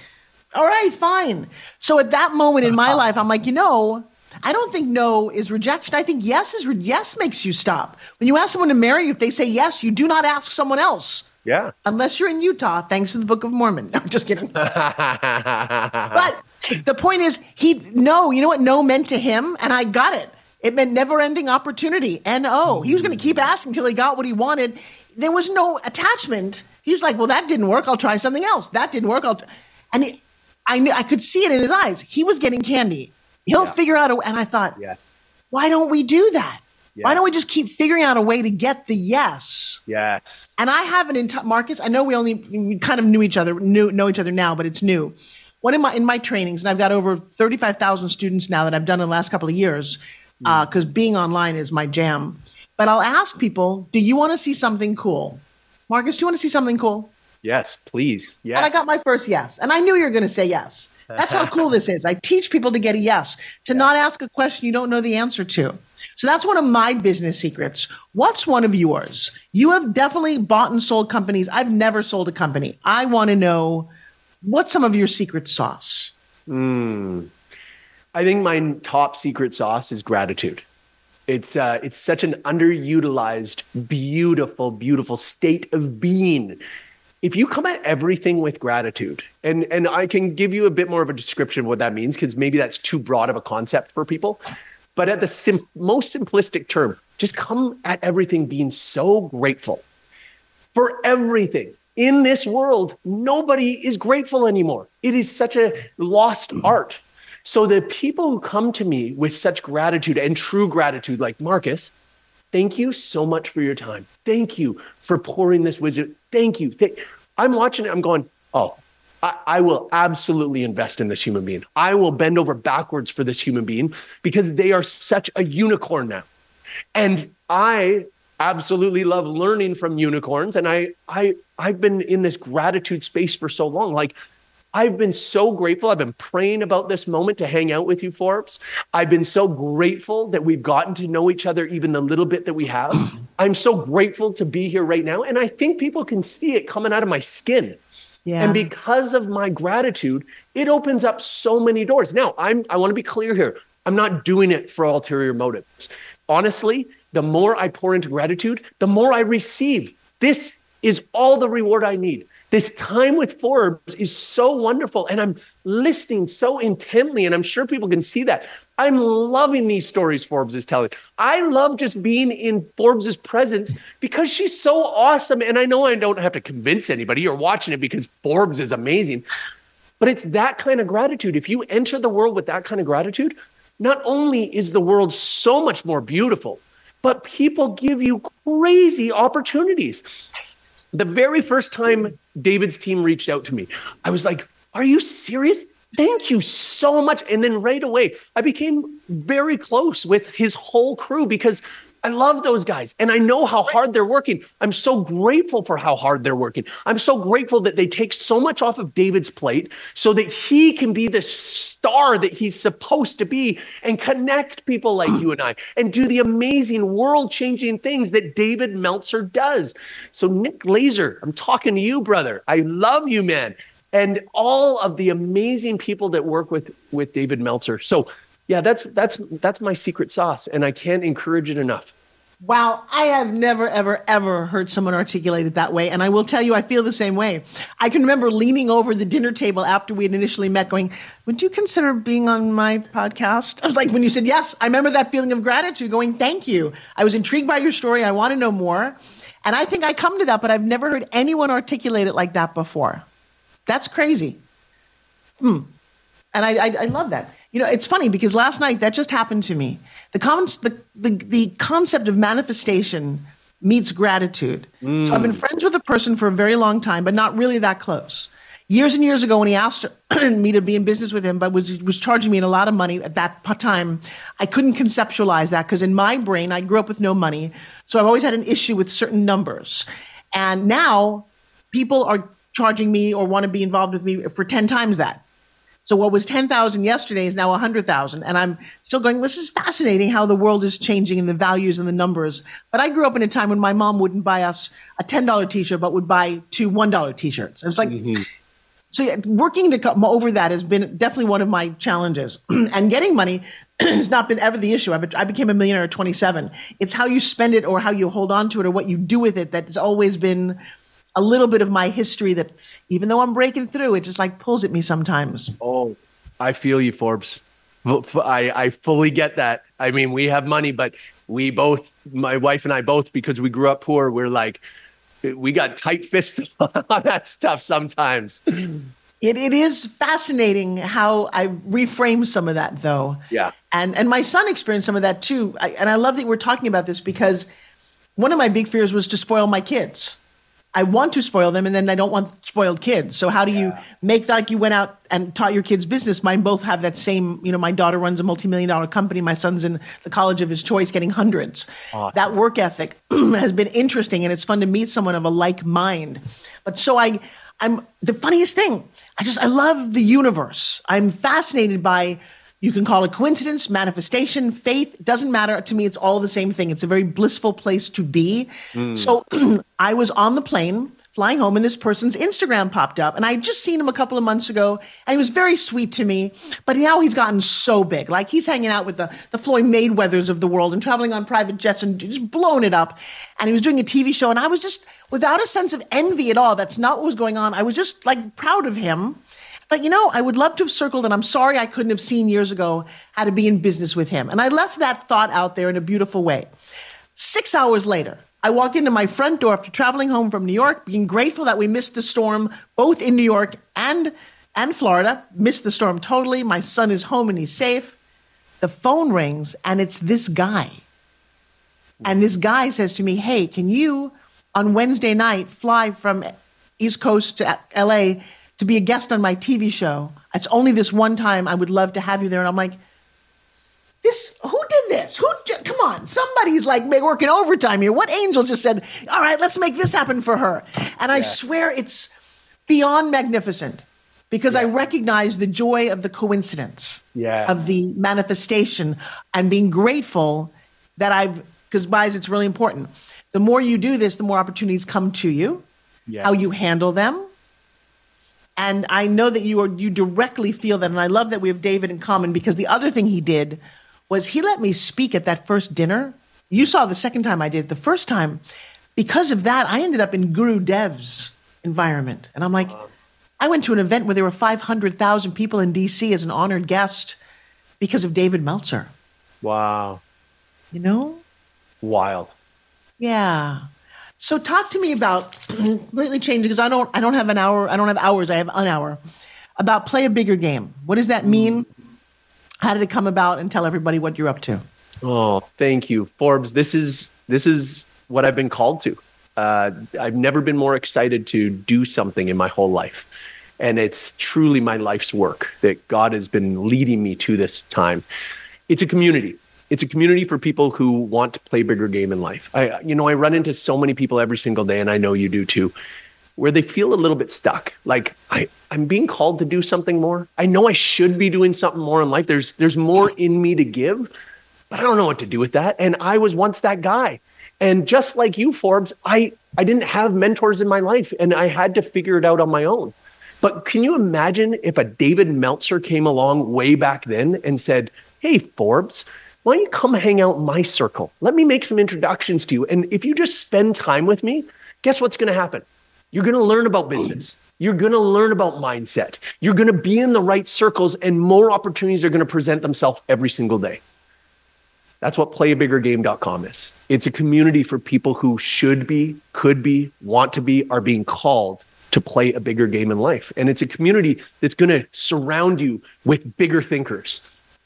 all right, fine. So at that moment in my *laughs* life, I'm like, you know, I don't think no is rejection. I think yes is re- yes makes you stop. When you ask someone to marry you, if they say yes, you do not ask someone else. Yeah. Unless you're in Utah, thanks to the Book of Mormon. *laughs* No, just kidding. but the point is, he no, you know what no meant to him, and I got it. It meant never-ending opportunity. N O. He was going to keep hmm. asking until he got what he wanted. There was no attachment he was like, "Well, that didn't work. I'll try something else. That didn't work. I'll." T-. And I knew I could see it in his eyes. He was getting candy. He'll yeah. figure out a. And I thought, yes. why don't we do that? Why don't we just keep figuring out a way to get the yes? Yes. And I have an entire Markus. I know we only we kind of knew each other, knew know each other now, but it's new. One in my in my trainings, and I've got over thirty five thousand students now that I've done in the last couple of years, because mm. uh, being online is my jam. But I'll ask people, do you want to see something cool? Markus, do you want to see something cool? Yes, please. Yes. And I got my first yes. And I knew you were going to say yes. That's how cool this is. I teach people to get a yes, to not ask a question you don't know the answer to. So that's one of my business secrets. What's one of yours? You have definitely bought and sold companies. I've never sold a company. I want to know what's some of your secret sauce? Mm. I think my top secret sauce is gratitude. It's uh, it's such an underutilized, beautiful, beautiful state of being. If you come at everything with gratitude, and and I can give you a bit more of a description of what that means, because maybe that's too broad of a concept for people. But at the sim- most simplistic term, just come at everything being so grateful for everything in this world. Nobody is grateful anymore. It is such a lost art. So the people who come to me with such gratitude and true gratitude, like Markus, thank you so much for your time. Thank you for pouring this wisdom. Thank you. I'm watching it. I'm going, oh, I, I will absolutely invest in this human being. I will bend over backwards for this human being because they are such a unicorn now. And I absolutely love learning from unicorns. And I, I, I've been in this gratitude space for so long. Like I've been so grateful. I've been praying about this moment to hang out with you, Forbes. I've been so grateful that we've gotten to know each other, even the little bit that we have. *clears throat* I'm so grateful to be here right now. And I think people can see it coming out of my skin. Yeah. And because of my gratitude, it opens up so many doors. Now, I'm I want to be clear here. I'm not doing it for ulterior motives. Honestly, the more I pour into gratitude, the more I receive. This is all the reward I need. This time with Forbes is so wonderful. And I'm listening so intently. And I'm sure people can see that. I'm loving these stories Forbes is telling. I love just being in Forbes's presence because she's so awesome. And I know I don't have to convince anybody. You're watching it because Forbes is amazing. But it's that kind of gratitude. If you enter the world with that kind of gratitude, not only is the world so much more beautiful, but people give you crazy opportunities. The very first time David's team reached out to me, I was like, Are you serious? Thank you so much. And then right away, I became very close with his whole crew because I love those guys and I know how hard they're working. I'm so grateful for how hard they're working. I'm so grateful that they take so much off of David's plate so that he can be the star that he's supposed to be and connect people like you and I and do the amazing world changing things that David Meltzer does. So, Nick Laser, I'm talking to you, brother. I love you, man. And all of the amazing people that work with, with David Meltzer. So, yeah, that's that's that's my secret sauce, and I can't encourage it enough. Wow, I have never, ever, ever heard someone articulate it that way. And I will tell you, I feel the same way. I can remember leaning over the dinner table after we had initially met, going, Would you consider being on my podcast? I was like, When you said yes, I remember that feeling of gratitude, going, Thank you. I was intrigued by your story. I want to know more. And I think I come to that, but I've never heard anyone articulate it like that before. That's crazy. Hmm. And I, I, I love that. You know, it's funny because last night that just happened to me. The, con- the, the, the concept of manifestation meets gratitude. Mm. So I've been friends with a person for a very long time, but not really that close. Years and years ago, when he asked *clears throat* me to be in business with him, but was was charging me a lot of money at that time, I couldn't conceptualize that because in my brain, I grew up with no money, so I've always had an issue with certain numbers. And now, people are charging me or want to be involved with me for ten times that. So what was 10,000 yesterday is now 100,000. And I'm still going, this is fascinating how the world is changing and the values and the numbers. But I grew up in a time when my mom wouldn't buy us a $10 t-shirt, but would buy two $1 t-shirts. It was like, mm-hmm. so yeah, working to come over that has been definitely one of my challenges. *clears throat* and getting money *clears throat* has not been ever the issue. I became a millionaire at 27. It's how you spend it or how you hold on to it or what you do with it that's always been a little bit of my history that even though I'm breaking through, it just like pulls at me sometimes. Oh, I feel you, Forbes. I, I fully get that. I mean, we have money, but we both, my wife and I both, because we grew up poor, we're like, we got tight fists *laughs* on that stuff sometimes. It, it is fascinating how I reframe some of that, though. Yeah. And and my son experienced some of that too. I, and I love that we're talking about this because one of my big fears was to spoil my kids. I want to spoil them and then I don't want spoiled kids. So how do you make that like you went out and taught your kids business? Mine both have that same, you know, my daughter runs a multi-million dollar company. My son's in the college of his choice getting hundreds. Awesome. That work ethic *clears throat* has been interesting and it's fun to meet someone of a like mind. But so I I'm the funniest thing. I just I love the universe. I'm fascinated by you can call it coincidence, manifestation, faith. It doesn't matter. To me, it's all the same thing. It's a very blissful place to be. Mm. So *clears throat* I was on the plane flying home and this person's Instagram popped up. And I had just seen him a couple of months ago and he was very sweet to me. But now he's gotten so big. Like he's hanging out with the, the Floyd Mayweathers of the world and traveling on private jets and just blowing it up. And he was doing a TV show. And I was just without a sense of envy at all. That's not what was going on. I was just like proud of him. But you know, I would love to have circled, and I'm sorry I couldn't have seen years ago how to be in business with him. And I left that thought out there in a beautiful way. Six hours later, I walk into my front door after traveling home from New York, being grateful that we missed the storm both in New York and and Florida. Missed the storm totally. My son is home and he's safe. The phone rings, and it's this guy. And this guy says to me, Hey, can you on Wednesday night fly from East Coast to LA to be a guest on my TV show? It's only this one time. I would love to have you there. And I'm like, this who did this? Who come on? Somebody's like working overtime here. What angel just said, "All right, let's make this happen for her." And I swear it's beyond magnificent because yeah. I recognize the joy of the coincidence yes. of the manifestation and being grateful that I've because guys, it's really important. The more you do this, the more opportunities come to you. Yes. How you handle them. And I know that you are you directly feel that, and I love that we have David in common because the other thing he did was he let me speak at that first dinner. You saw the second time I did. It. The first time, because of that, I ended up in Guru Dev's environment. And I'm like, I went to an event where there were 500,000 people in DC as an honored guest because of David Meltzer. Wow. You know? Wild. Yeah. So talk to me about completely changing because I don't I don't have an hour, I don't have hours, I have an hour. About play a bigger game. What does that mean? How did it come about? And tell everybody what you're up to. Oh, thank you, Forbes. This is this is what I've been called to. Uh, I've never been more excited to do something in my whole life, and it's truly my life's work that God has been leading me to this time. It's a community. It's a community for people who want to play bigger game in life. I, you know, I run into so many people every single day, and I know you do too, where they feel a little bit stuck. Like I, I'm being called to do something more. I know I should be doing something more in life. There's there's more in me to give, but I don't know what to do with that. And I was once that guy. And just like you, Forbes, I I didn't have mentors in my life, and I had to figure it out on my own. But can you imagine if a David Meltzer came along way back then and said, "Hey, Forbes." Why don't you come hang out in my circle? Let me make some introductions to you. And if you just spend time with me, guess what's going to happen? You're going to learn about business. You're going to learn about mindset. You're going to be in the right circles, and more opportunities are going to present themselves every single day. That's what playabiggergame.com is. It's a community for people who should be, could be, want to be, are being called to play a bigger game in life. And it's a community that's going to surround you with bigger thinkers,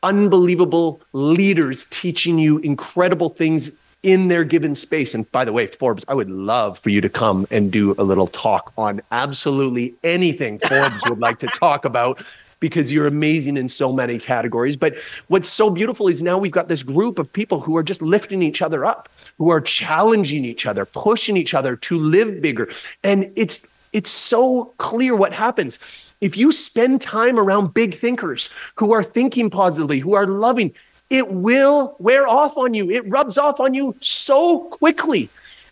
unbelievable leaders teaching you incredible things in their given space. And by the way, Forbes, I would love for you to come and do a little talk on absolutely anything Forbes would like to talk about because you're amazing in so many categories. But what's so beautiful is now we've got this group of people who are just lifting each other up, who are challenging each other, pushing each other to live bigger. And it's it's so clear what happens. If you spend time around big thinkers who are thinking positively, who are loving, it will wear off on you. It rubs off on you so quickly.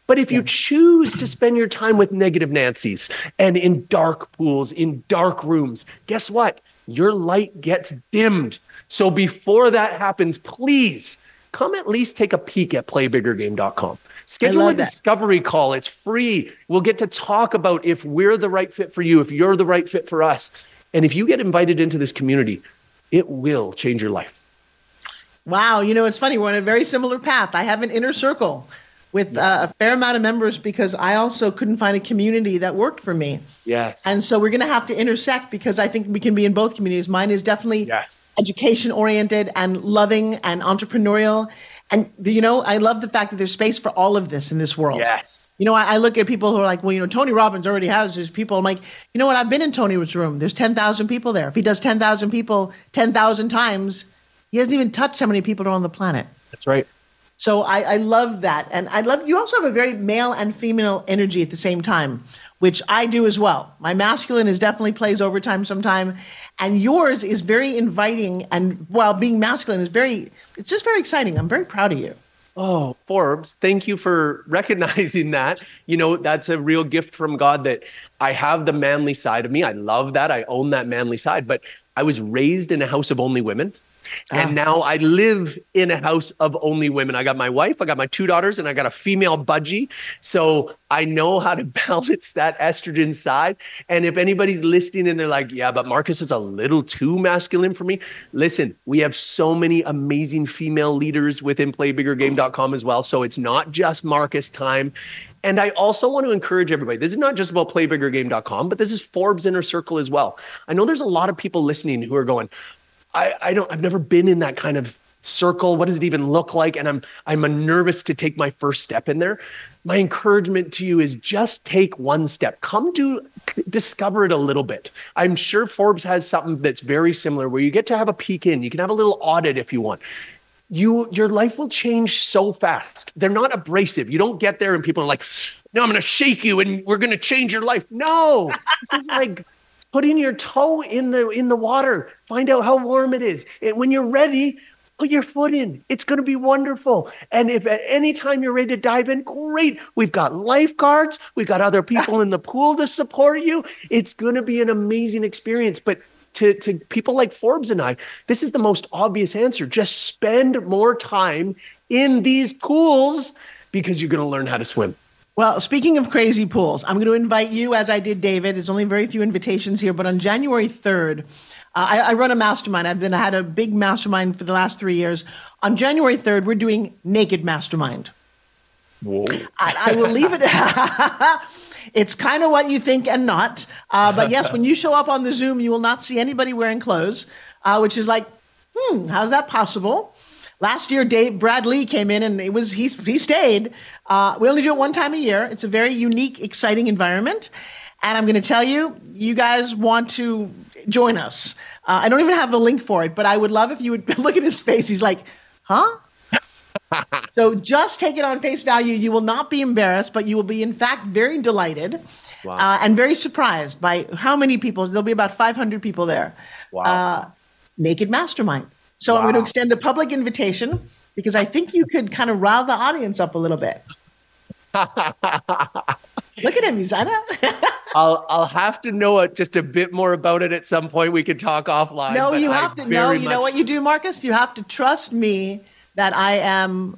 But if you choose to spend your time with negative Nancy's and in dark pools, in dark rooms, guess what? Your light gets dimmed. So before that happens, please come at least take a peek at playbiggergame.com. Schedule a discovery call. It's free. We'll get to talk about if we're the right fit for you, if you're the right fit for us. And if you get invited into this community, it will change your life. Wow, you know, it's funny. We're on a very similar path. I have an inner circle with yes. uh, a fair amount of members because I also couldn't find a community that worked for me. Yes. And so we're going to have to intersect because I think we can be in both communities. Mine is definitely yes. education oriented and loving and entrepreneurial. And you know, I love the fact that there's space for all of this in this world. Yes. You know, I, I look at people who are like, well, you know, Tony Robbins already has his people. I'm like, you know what? I've been in Tony's room. There's 10,000 people there. If he does 10,000 people 10,000 times, he hasn't even touched how many people are on the planet. That's right. So I, I love that. And I love you also have a very male and female energy at the same time, which I do as well. My masculine is definitely plays overtime sometime. And yours is very inviting and while being masculine is very it's just very exciting. I'm very proud of you. Oh, Forbes, thank you for *laughs* recognizing that. You know, that's a real gift from God that I have the manly side of me. I love that. I own that manly side, but I was raised in a house of only women. And ah. now I live in a house of only women. I got my wife, I got my two daughters, and I got a female budgie. So I know how to *laughs* balance that estrogen side. And if anybody's listening and they're like, yeah, but Markus is a little too masculine for me, listen, we have so many amazing female leaders within playbiggergame.com as well. So it's not just Markus time. And I also want to encourage everybody. This is not just about playbiggergame.com, but this is Forbes Inner Circle as well. I know there's a lot of people listening who are going, I, I don't I've never been in that kind of circle. What does it even look like? And I'm I'm nervous to take my first step in there. My encouragement to you is just take one step. Come to discover it a little bit. I'm sure Forbes has something that's very similar where you get to have a peek in. You can have a little audit if you want you your life will change so fast. They're not abrasive. You don't get there and people are like, "No, I'm going to shake you and we're going to change your life." No. this is like putting your toe in the in the water. Find out how warm it is. And when you're ready, put your foot in. It's going to be wonderful. And if at any time you're ready to dive in, great. We've got lifeguards, we've got other people in the pool to support you. It's going to be an amazing experience. But to, to people like Forbes and I, this is the most obvious answer. Just spend more time in these pools because you're going to learn how to swim. Well, speaking of crazy pools, I'm going to invite you, as I did David. There's only very few invitations here, but on January 3rd, uh, I, I, run a mastermind. I've been I had a big mastermind for the last three years. On January 3rd, we're doing Naked Mastermind. Whoa. I, I will leave it. *laughs* it's kind of what you think and not. Uh, but yes, when you show up on the Zoom, you will not see anybody wearing clothes, uh, which is like, hmm, how's that possible? Last year, Dave Brad Lea came in and it was he he stayed. Uh, we only do it one time a year. It's a very unique, exciting environment, and I'm going to tell you, you guys want to join us. Uh, I don't even have the link for it, but I would love if you would *laughs* look at his face. He's like, "Huh." *laughs* so just take it on face value. You will not be embarrassed, but you will be, in fact, very delighted wow. uh, and very surprised by how many people. There'll be about 500 people there. Wow. Uh, naked Mastermind. So wow. I'm going to extend a public invitation because I think you could kind of rile the audience up a little bit. *laughs* Look at him, he's on it. *laughs* I'll I'll have to know just a bit more about it at some point. We can talk offline. No, you have I to know. You know what you do, Markus? You have to trust me that I am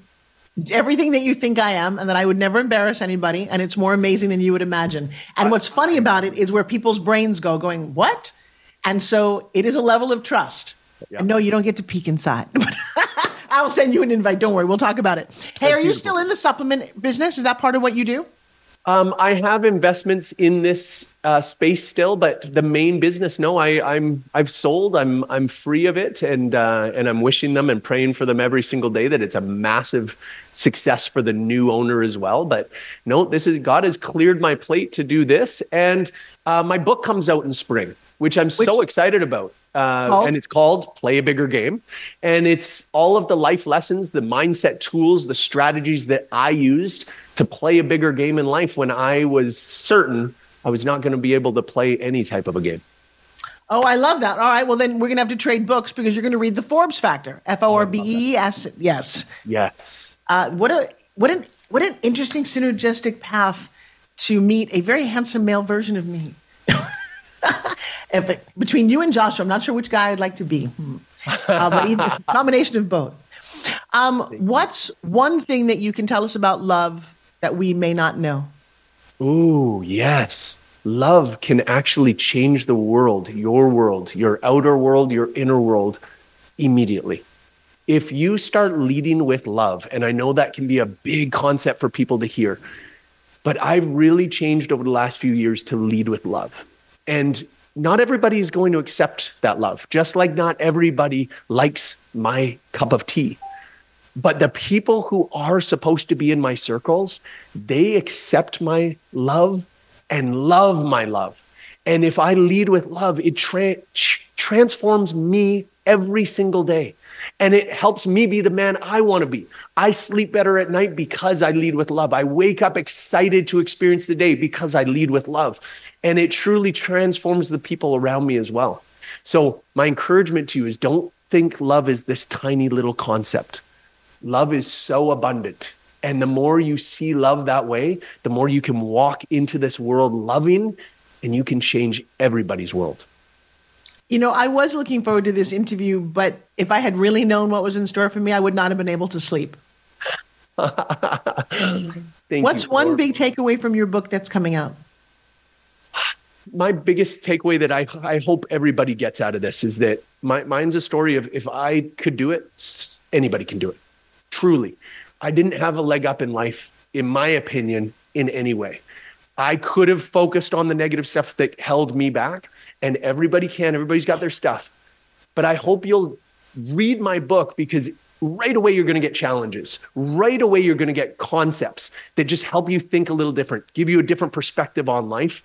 everything that you think I am and that I would never embarrass anybody. And it's more amazing than you would imagine. And what's funny about it is where people's brains go, going, What? And so it is a level of trust. Yeah. No, you don't get to peek inside. *laughs* I'll send you an invite. Don't worry. We'll talk about it. Hey, That's are you beautiful. still in the supplement business? Is that part of what you do? Um, I have investments in this uh, space still, but the main business, no, I, I'm I've sold. I'm I'm free of it, and uh, and I'm wishing them and praying for them every single day that it's a massive success for the new owner as well. But no, this is God has cleared my plate to do this, and uh, my book comes out in spring, which I'm which, so excited about. Uh, and it's called Play a Bigger Game. And it's all of the life lessons, the mindset tools, the strategies that I used to play a bigger game in life when I was certain I was not going to be able to play any type of a game. Oh, I love that. All right. Well, then we're going to have to trade books because you're going to read the Forbes Factor. F O R B E S. Yes. Yes. Uh, what a what an what an interesting synergistic path to meet a very handsome male version of me. *laughs* *laughs* if, between you and Joshua, I'm not sure which guy I'd like to be, uh, but either *laughs* combination of both. Um, what's one thing that you can tell us about love that we may not know? Ooh, yes. Love can actually change the world, your world, your outer world, your inner world immediately. If you start leading with love, and I know that can be a big concept for people to hear, but I've really changed over the last few years to lead with love. And not everybody is going to accept that love, just like not everybody likes my cup of tea. But the people who are supposed to be in my circles, they accept my love and love my love. And if I lead with love, it tra- transforms me every single day. And it helps me be the man I want to be. I sleep better at night because I lead with love. I wake up excited to experience the day because I lead with love. And it truly transforms the people around me as well. So, my encouragement to you is don't think love is this tiny little concept love is so abundant. And the more you see love that way, the more you can walk into this world loving and you can change everybody's world. You know, I was looking forward to this interview, but if I had really known what was in store for me, I would not have been able to sleep. *laughs* What's one big takeaway from your book that's coming out? My biggest takeaway that I, I hope everybody gets out of this is that my, mine's a story of if I could do it, anybody can do it. Truly. I didn't have a leg up in life, in my opinion, in any way. I could have focused on the negative stuff that held me back, and everybody can. Everybody's got their stuff. But I hope you'll read my book because right away you're going to get challenges. Right away you're going to get concepts that just help you think a little different, give you a different perspective on life.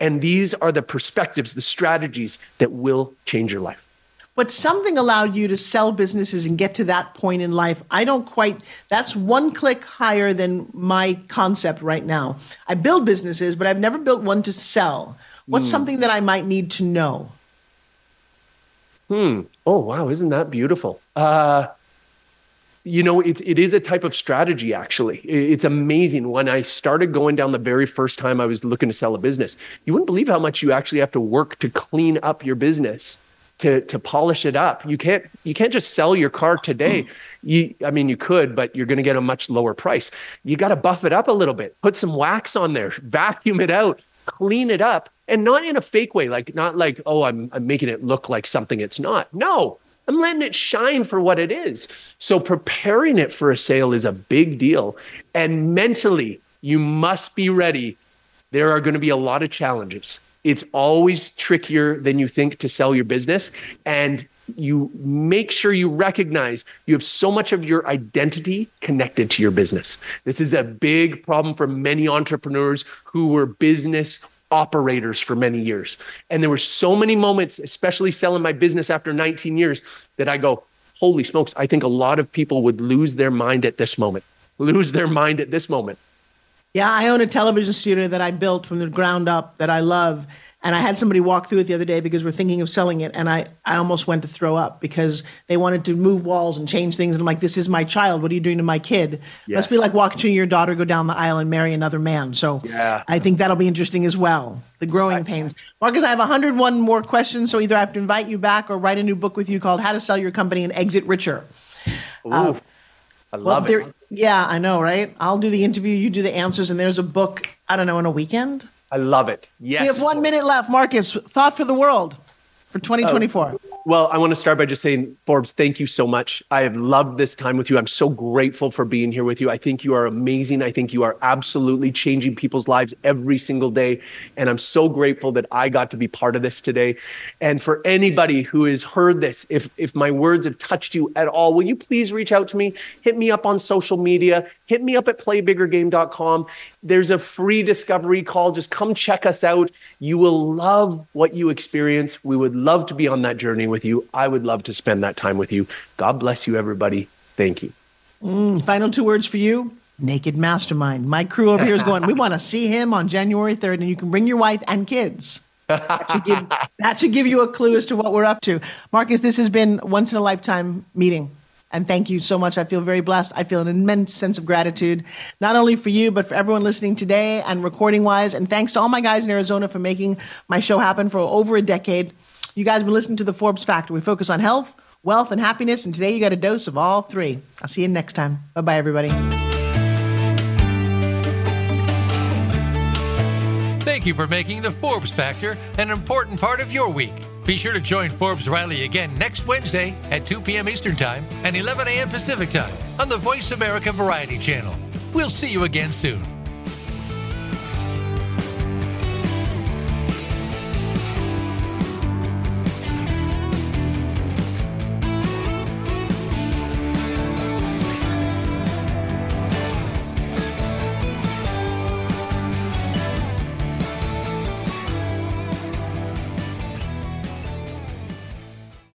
And these are the perspectives, the strategies that will change your life. But something allowed you to sell businesses and get to that point in life. I don't quite, that's one click higher than my concept right now. I build businesses, but I've never built one to sell. What's mm. something that I might need to know? Hmm. Oh, wow. Isn't that beautiful? Uh, you know, it, it is a type of strategy, actually. It's amazing. When I started going down the very first time I was looking to sell a business, you wouldn't believe how much you actually have to work to clean up your business. To, to polish it up. You can't you can't just sell your car today. *clears throat* You I mean you could, but you're going to get a much lower price. You got to buff it up a little bit. Put some wax on there, *laughs* vacuum it out, clean it up, and not in a fake way, like not like, oh, I'm I'm making it look like something it's not. No, I'm letting it shine for what it is. So preparing it for a sale is a big deal. And mentally, you must be ready. There are going to be a lot of challenges. It's always trickier than you think to sell your business. And you make sure you recognize you have so much of your identity connected to your business. This is a big problem for many entrepreneurs who were business operators for many years. And there were so many moments, especially selling my business after 19 years, that I go, holy smokes, I think a lot of people would lose their mind at this moment, lose their mind at this moment. Yeah, I own a television studio that I built from the ground up that I love. And I had somebody walk through it the other day because we're thinking of selling it. And I, I almost went to throw up because they wanted to move walls and change things. And I'm like, this is my child. What are you doing to my kid? Yes. Must be like watching your daughter go down the aisle and marry another man. So yeah. I think that'll be interesting as well. The growing pains. Markus, I have 101 more questions. So either I have to invite you back or write a new book with you called How to Sell Your Company and Exit Richer. Ooh, uh, I love well, it. Yeah, I know, right? I'll do the interview, you do the answers, and there's a book, I don't know, in a weekend. I love it. Yes. We have one minute left. Markus, thought for the world for 2024. Well, I want to start by just saying, Forbes, thank you so much. I have loved this time with you. I'm so grateful for being here with you. I think you are amazing. I think you are absolutely changing people's lives every single day. And I'm so grateful that I got to be part of this today. And for anybody who has heard this, if, if my words have touched you at all, will you please reach out to me? Hit me up on social media, hit me up at playbiggergame.com. There's a free discovery call. Just come check us out. You will love what you experience. We would love to be on that journey with you. I would love to spend that time with you. God bless you, everybody. Thank you. Mm, final two words for you Naked Mastermind. My crew over here is going, we want to see him on January 3rd, and you can bring your wife and kids. That should, give, that should give you a clue as to what we're up to. Markus, this has been once in a lifetime meeting. And thank you so much. I feel very blessed. I feel an immense sense of gratitude, not only for you, but for everyone listening today and recording wise. And thanks to all my guys in Arizona for making my show happen for over a decade. You guys have been listening to the Forbes Factor. We focus on health, wealth, and happiness. And today you got a dose of all three. I'll see you next time. Bye bye, everybody. Thank you for making the Forbes Factor an important part of your week. Be sure to join Forbes Riley again next Wednesday at 2 p.m. Eastern Time and 11 a.m. Pacific Time on the Voice America Variety Channel. We'll see you again soon.